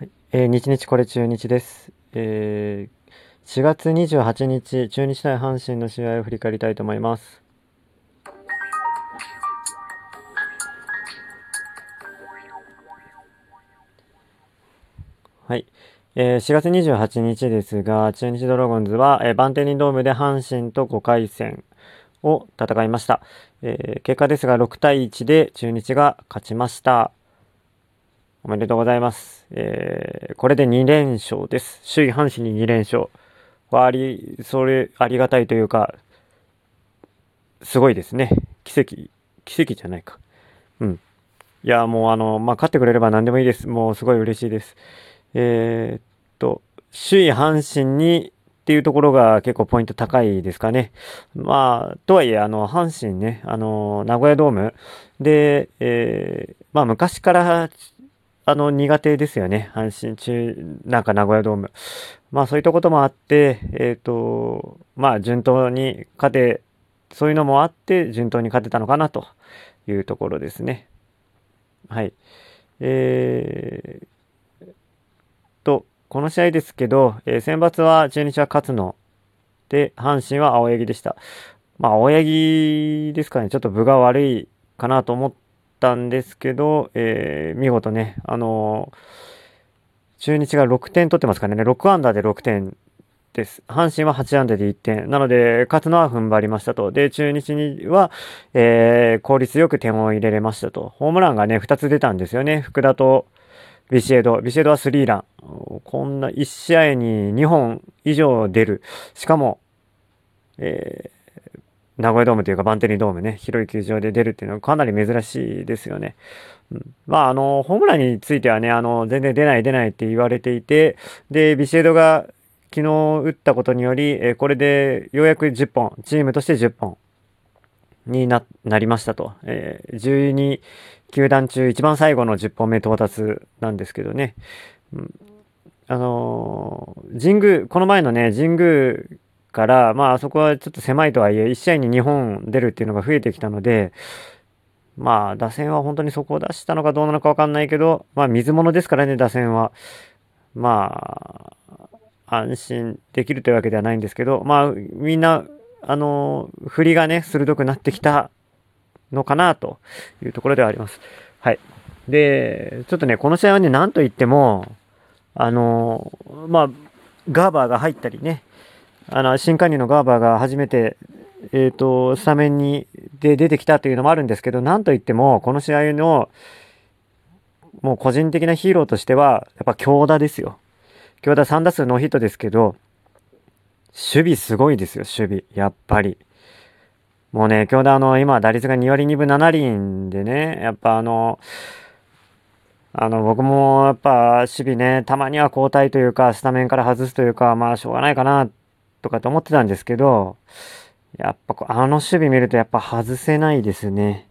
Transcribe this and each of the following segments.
はい。えー、日日これ中日です、えー、4月28日中日対阪神の試合を振り返りたいと思います。はい、えー、4月28日ですが中日ドラゴンズは、えー、バンテリンドームで阪神と5回戦を戦いました、えー、結果ですが6対1で中日が勝ちました。おめでとうございます。えー、これで2連勝です。首位阪神に2連勝。はあり、それ、ありがたいというか、すごいですね。奇跡、奇跡じゃないか。うん。いや、もうあの、まあ、勝ってくれれば何でもいいです。もうすごい嬉しいです。えー、っと、首位阪神にっていうところが結構ポイント高いですかね。まあ、とはいえ、あの、阪神ね、あの、名古屋ドームで、えー、まあ、昔からあの、苦手ですよね。阪神中、なんか名古屋ドーム。まあそういったこともあって、えっ、ー、と、まあ順当に勝て、そういうのもあって順当に勝てたのかなというところですね。はい。えー、と、この試合ですけど、えー、選抜は中日は勝つの。で、阪神は青柳でした。まあ青柳ですかね、ちょっと分が悪いかなと思って、ったんですけど、えー、見事ね、あのー、中日が6点取ってますからね、6アンダーで6点です。阪神は8アンダーで1点。なので、勝つのは踏ん張りましたと。で、中日には、えー、効率よく点を入れれましたと。ホームランがね、2つ出たんですよね。福田とビシエド。ビシエドはスリーラン。こんな1試合に2本以上出る。しかも、えー名古屋ドームというかバンテリンドームね、広い球場で出るっていうのはかなり珍しいですよね。うん、まあ、あの、ホームランについてはね、あの、全然出ない出ないって言われていて、で、ビシエドが昨日打ったことにより、えこれでようやく10本、チームとして10本になりましたと。えー、12球団中一番最後の10本目到達なんですけどね。うん、あのー、神宮、この前のね、神宮から、まあ、そこはちょっと狭いとはいえ、1試合に2本出るっていうのが増えてきたので、まあ、打線は本当にそこを出したのかどうなのかわかんないけど、まあ、水物ですからね、打線は。まあ、安心できるというわけではないんですけど、まあ、みんな、あの、振りがね、鋭くなってきたのかなというところではあります。はい。で、ちょっとね、この試合はね、なんといっても、あの、まあ、ガーバーが入ったりね、あの、新加入のガーバーが初めて、え、ー、と、スタメンに、で出てきたというのもあるんですけど、なんといっても、この試合の、もう個人的なヒーローとしては、やっぱ強打ですよ。強打3打数ノーヒットですけど、守備すごいですよ、守備。やっぱり。もうね、強打の、今、打率が2割2分7厘でね、やっぱあの、あの、僕もやっぱ守備ね、たまには交代というか、スタメンから外すというか、まあ、しょうがないかなとかと思ってたんですけど、やっぱこうあの守備見るとやっぱ外せないですね。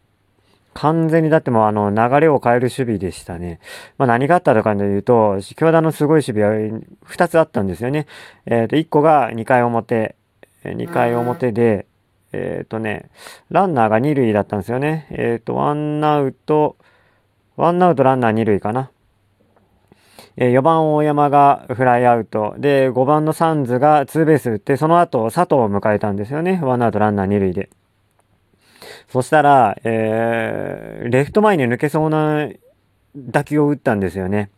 完全にだってもうあの流れを変える守備でしたね。まあ何があったとかで言うと、京田のすごい守備は2つあったんですよね。えっ、ー、と、1個が2回表、2回表で、えっ、ー、とね、ランナーが2塁だったんですよね。えっ、ー、と、ワンアウト、ワンアウトランナー2塁かな。え4番大山がフライアウト。で、5番のサンズがツーベース打って、その後佐藤を迎えたんですよね。ワンアウトランナー2塁で。そしたら、えー、レフト前に抜けそうな打球を打ったんですよね。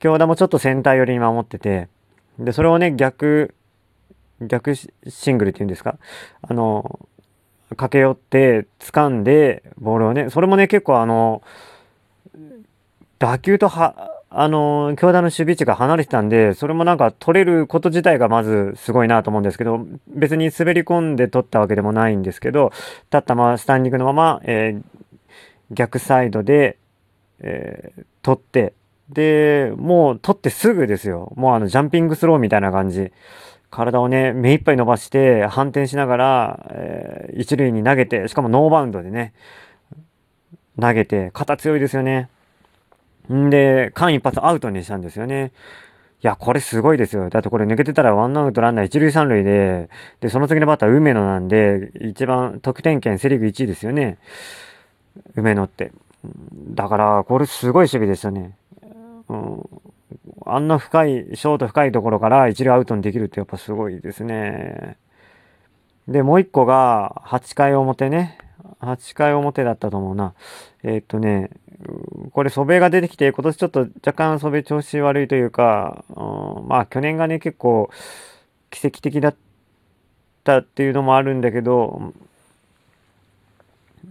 京田もちょっとセンター寄りに守ってて、で、それをね、逆、逆シングルっていうんですか？あの、駆け寄って掴んで、ボールをね、それもね、結構あの、打球とは、あの、京田の守備地が離れてたんで、それもなんか取れること自体がまずすごいなと思うんですけど、別に滑り込んで取ったわけでもないんですけど、立ったまま、スタンディングのまま、えー、逆サイドで、えー、取って、で、もう取ってすぐですよ。もうあの、ジャンピングスローみたいな感じ。体をね、目いっぱい伸ばして、反転しながら、えー、一塁に投げて、しかもノーバウンドでね、投げて、肩強いですよね。んで、間一髪アウトにしたんですよね。いや、これすごいですよ。だってこれ抜けてたらワンアウトランナー一塁三塁で、で、その次のバッター梅野なんで、一番得点圏セリフ1位ですよね。梅野って。だから、これすごい守備でしたね。うん、あんな深い、ショート深いところから一塁アウトにできるってやっぱすごいですね。で、もう一個が、8回表ね。8回表だったと思うな。えー、っとね、これ、祖米が出てきて、今年ちょっと若干祖米調子悪いというか、うん、まあ、去年がね、結構、奇跡的だったっていうのもあるんだけど、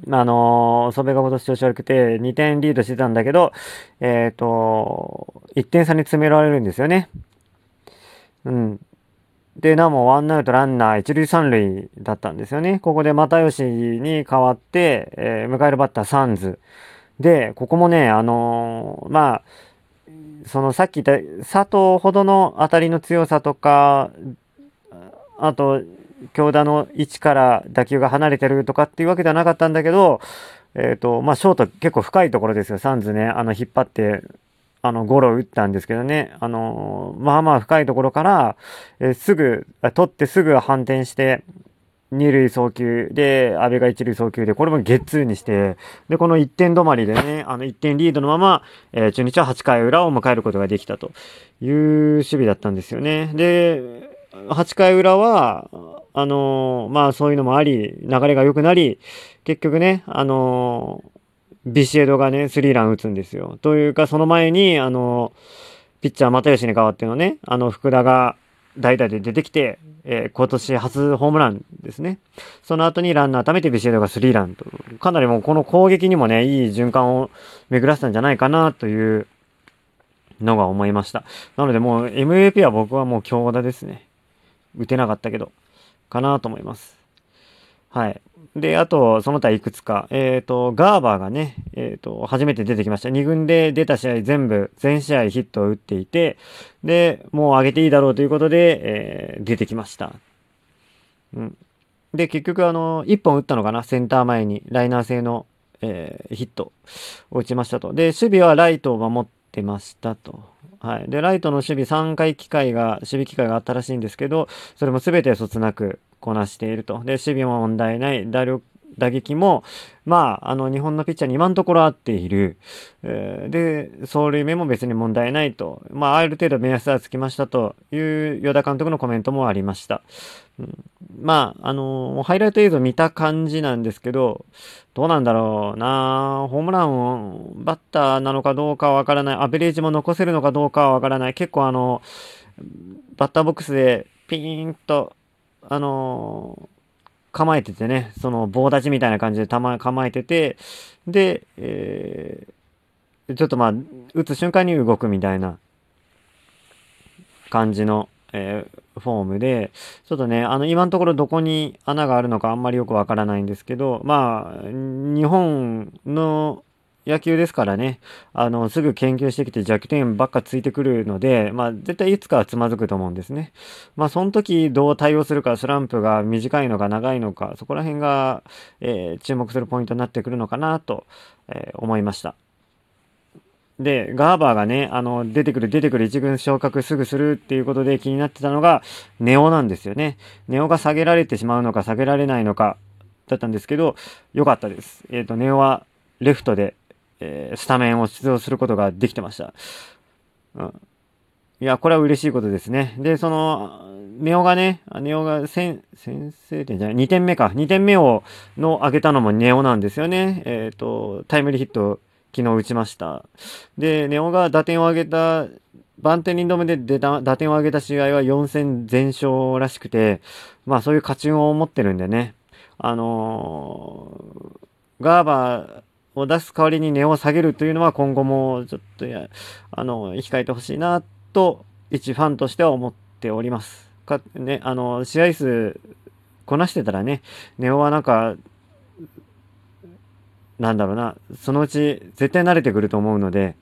あのー、祖米が今年調子悪くて、2点リードしてたんだけど、えっ、と、1点差に詰められるんですよね。うん。で、なおワンアウトランナー一塁三塁だったんですよね。ここで又吉に代わって、えー、迎えるバッターサンズ。で、ここもね、あのー、まあ、そのさっき言った佐藤ほどの当たりの強さとか、あと、強打の位置から打球が離れてるとかっていうわけではなかったんだけど、えっ、ー、と、まあ、ショート結構深いところですよ。サンズね、あの、引っ張って、あの、ゴロ打ったんですけどね、あの、まあまあ深いところから、えー、すぐ、取ってすぐ反転して、二塁送球で、阿部が一塁送球で、これもゲッツーにして、で、この1点止まりでね、あの1点リードのまま、えー、中日は8回裏を迎えることができたという守備だったんですよね。で、8回裏は、あのー、まあそういうのもあり、流れが良くなり、結局ね、あのー、ビシエドがね、スリーラン打つんですよ。というか、その前に、あの、ピッチャー又吉に代わってのね、あの、福田が代打で出てきて、えー、今年初ホームランですね。その後にランナー貯めてビシエドがスリーランと、かなりもうこの攻撃にもね、いい循環を巡らせたんじゃないかなというのが思いました。なのでもう MVP は僕はもう強打ですね。打てなかったけど、かなと思います。はい。で、あと、その他いくつか。えっ、ー、と、ガーバーがね、えっ、ー、と、初めて出てきました。2軍で出た試合全部、全試合ヒットを打っていて、で、もう上げていいだろうということで、えー、出てきました。うん。で、結局、あの、1本打ったのかなセンター前に、ライナー製の、えー、ヒットを打ちましたと。で、守備はライトを守ってましたと。はい。で、ライトの守備3回機会が、守備機会があったらしいんですけど、それも全てそつなくこなしていると。で、守備も問題ない。打力、打撃も、まあ、あの、日本のピッチャーに今のところ合っている。えー、で、走塁目も別に問題ないと。まあ、ある程度目安はつきましたという与田監督のコメントもありました。うん、まあ、あのー、ハイライト映像見た感じなんですけど、どうなんだろうなホームランを、バッターなのかどうかはわからない。アベレージも残せるのかどうかはわからない。結構あの、バッターボックスでピーンと、あの構えててね、その棒立ちみたいな感じでたま構えてて、で、えー、ちょっとまあ、打つ瞬間に動くみたいな感じの、えー、フォームで、ちょっとね、あの、今のところどこに穴があるのかあんまりよくわからないんですけど、まあ、日本の野球ですからね、あの、すぐ研究してきて弱点ばっかついてくるので、まあ、絶対いつかはつまずくと思うんですね。まあ、その時どう対応するか、スランプが短いのか長いのか、そこら辺が、えー、注目するポイントになってくるのかなと、えー、思いました。で、ガーバーがね、あの、出てくる出てくる一軍昇格すぐするっていうことで気になってたのが、ネオなんですよね。ネオが下げられてしまうのか下げられないのか、だったんですけど、良かったです。えっ、ー、と、ネオはレフトでえー、スタメンを出場することができてました。うん。いや、これは嬉しいことですね。で、その、ネオがね、ネオが先、先制点じゃない、2点目か。2点目を、の上げたのもネオなんですよね。えっ、ー、と、タイムリーヒット、昨日打ちました。で、ネオが打点を上げた、バンテリンドームで出た、打点を上げた試合は4戦全勝らしくて、まあそういう勝ち運を持ってるんでね。あのー、ガーバー、を出す代わりに値を下げるというのは今後もちょっとや、あの、控えてほしいなと、一ファンとしては思っております。か、ね、あの、試合数こなしてたらね、ネオはなんか、なんだろうな、そのうち絶対慣れてくると思うので、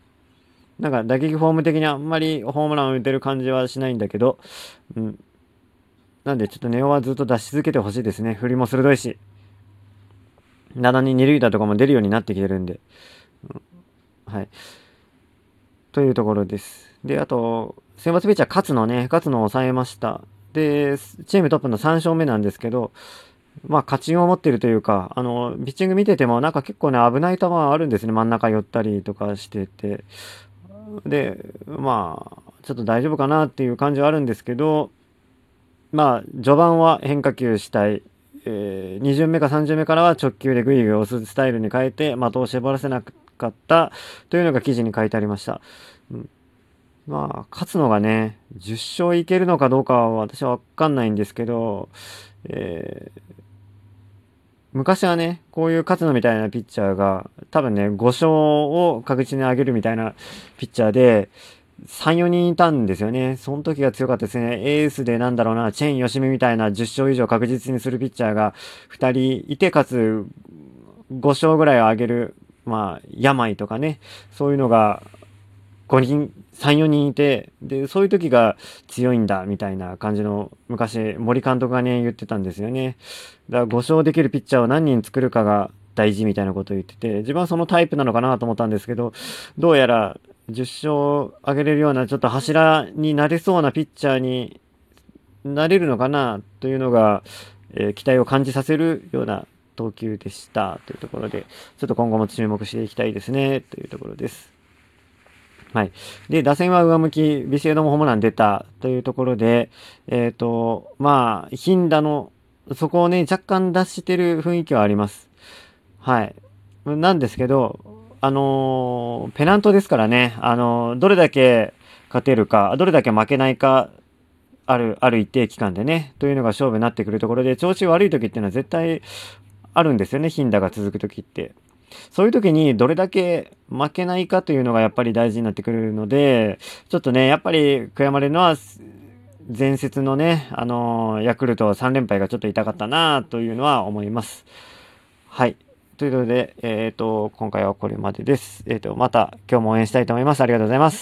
なんか打撃フォーム的にあんまりホームランを打てる感じはしないんだけど、うん。なんでちょっとネオはずっと出し続けてほしいですね。振りも鋭いし。7人二塁打とかも出るようになってきてるんで、うん、はい。というところです。で、あと、選抜ピッチャー勝野ね、勝野を抑えました。で、チームトップの3勝目なんですけど、まあ、勝ちを持ってるというか、あの、ピッチング見てても、なんか結構ね、危ない球あるんですね。真ん中寄ったりとかしてて。で、まあ、ちょっと大丈夫かなっていう感じはあるんですけど、まあ、序盤は変化球主体、えー、2巡目か3巡目からは直球でグイグイ押すスタイルに変えて、的を絞らせなかったというのが記事に書いてありました。うん、まあ、勝つのがね、10勝いけるのかどうかは私はわかんないんですけど、えー、昔はね、こういう勝野みたいなピッチャーが、多分ね、5勝を確実に上げるみたいなピッチャーで、3、4人いたんですよね。その時が強かったですね。エースでなんだろうな、チェーン吉見みたいな10勝以上確実にするピッチャーが2人いて、かつ5勝ぐらいを上げる、まあ、病とかね、そういうのが5人、3、4人いて、で、そういう時が強いんだ、みたいな感じの、昔、森監督がね、言ってたんですよね。だから5勝できるピッチャーを何人作るかが大事みたいなことを言ってて、自分はそのタイプなのかなと思ったんですけど、どうやら10勝上げれるような、ちょっと柱になれそうなピッチャーになれるのかな、というのが、えー、期待を感じさせるような投球でしたというところで、ちょっと今後も注目していきたいですね、というところです。はい。で、打線は上向き、ビシエドもホームラン出たというところで、えっ、ー、と、まあ、頻打の、そこをね、若干出してる雰囲気はあります。はい。なんですけど、あのー、ペナントですからね、あのー、どれだけ勝てるか、どれだけ負けないか、ある、ある一定期間でね、というのが勝負になってくるところで、調子悪い時っていうのは絶対あるんですよね、頻打が続く時って。そういう時にどれだけ負けないかというのがやっぱり大事になってくるので、ちょっとね、やっぱり悔やまれるのは、前節のね、あのー、ヤクルト3連敗がちょっと痛かったなというのは思います。はい。ということで、えっ、ー、と、今回はこれまでです。えっ、ー、と、また今日も応援したいと思います。ありがとうございます。